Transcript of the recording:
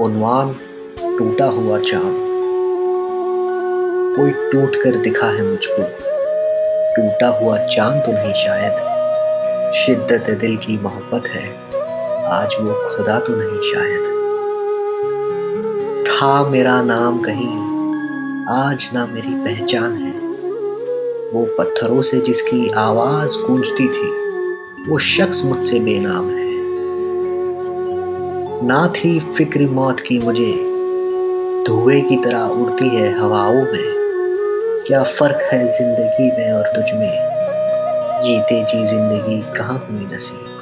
उन्वान टूटा हुआ चाँद। कोई टूट कर दिखा है मुझको। टूटा हुआ चाँद तो नहीं शायद। शिद्दत दिल की मोहब्बत है। आज वो खुदा तो नहीं शायद। था मेरा नाम कहीं, आज ना मेरी पहचान है। वो पत्थरों से जिसकी आवाज़ गूंजती थी, वो शख्स मुझसे बेनाम है। ना थी फ़िक्र मौत की मुझे। धुएँ की तरह उड़ती है हवाओं में। क्या फ़र्क है ज़िंदगी में और तुझ में? जीते जी ज़िंदगी कहाँ हुई नसीब?